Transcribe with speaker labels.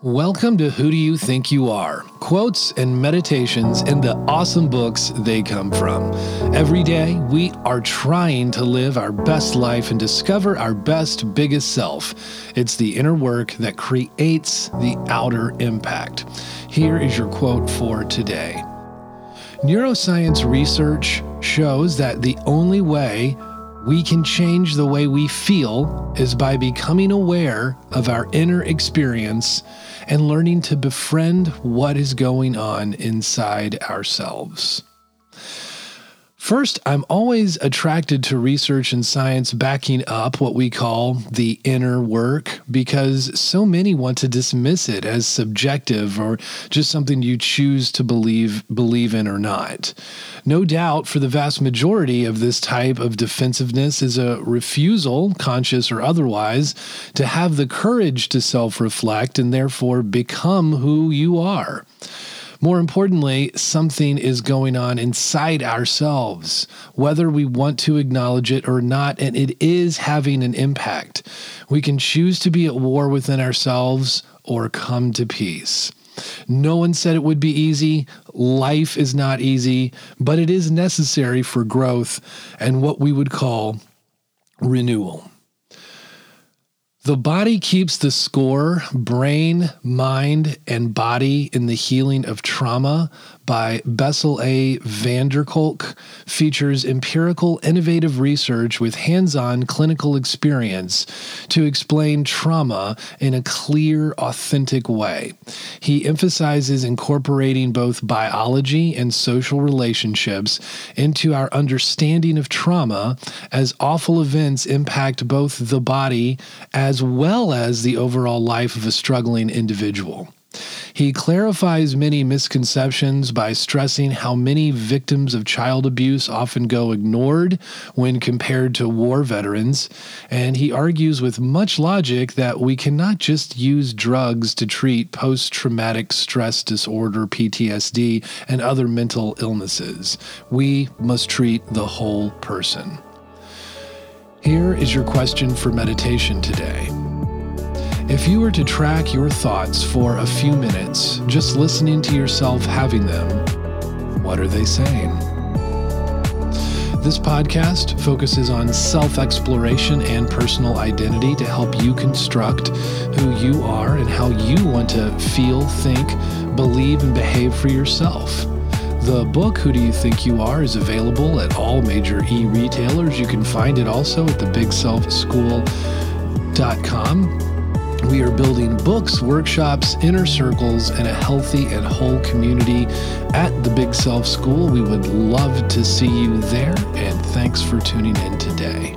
Speaker 1: Welcome to Who Do You Think You Are? Quotes and meditations and the awesome books they come from. Every day, we are trying to live our best life and discover our best, biggest self. It's the inner work that creates the outer impact. Here is your quote for today Neuroscience research shows that the only way we can change the way we feel is by becoming aware of our inner experience and learning to befriend what is going on inside ourselves. First, I'm always attracted to research and science backing up what we call the inner work because so many want to dismiss it as subjective or just something you choose to believe believe in or not. No doubt for the vast majority of this type of defensiveness is a refusal, conscious or otherwise, to have the courage to self-reflect and therefore become who you are. More importantly, something is going on inside ourselves, whether we want to acknowledge it or not, and it is having an impact. We can choose to be at war within ourselves or come to peace. No one said it would be easy. Life is not easy, but it is necessary for growth and what we would call renewal. The body keeps the score, brain, mind, and body in the healing of trauma by Bessel A. van der Kolk features empirical, innovative research with hands on clinical experience to explain trauma in a clear, authentic way. He emphasizes incorporating both biology and social relationships into our understanding of trauma as awful events impact both the body as well as the overall life of a struggling individual. He clarifies many misconceptions by stressing how many victims of child abuse often go ignored when compared to war veterans, and he argues with much logic that we cannot just use drugs to treat post traumatic stress disorder, PTSD, and other mental illnesses. We must treat the whole person. Here is your question for meditation today. If you were to track your thoughts for a few minutes, just listening to yourself having them, what are they saying? This podcast focuses on self exploration and personal identity to help you construct who you are and how you want to feel, think, believe, and behave for yourself. The book, Who Do You Think You Are, is available at all major e retailers. You can find it also at thebigselfschool.com. We are building books, workshops, inner circles, and a healthy and whole community at the Big Self School. We would love to see you there, and thanks for tuning in today.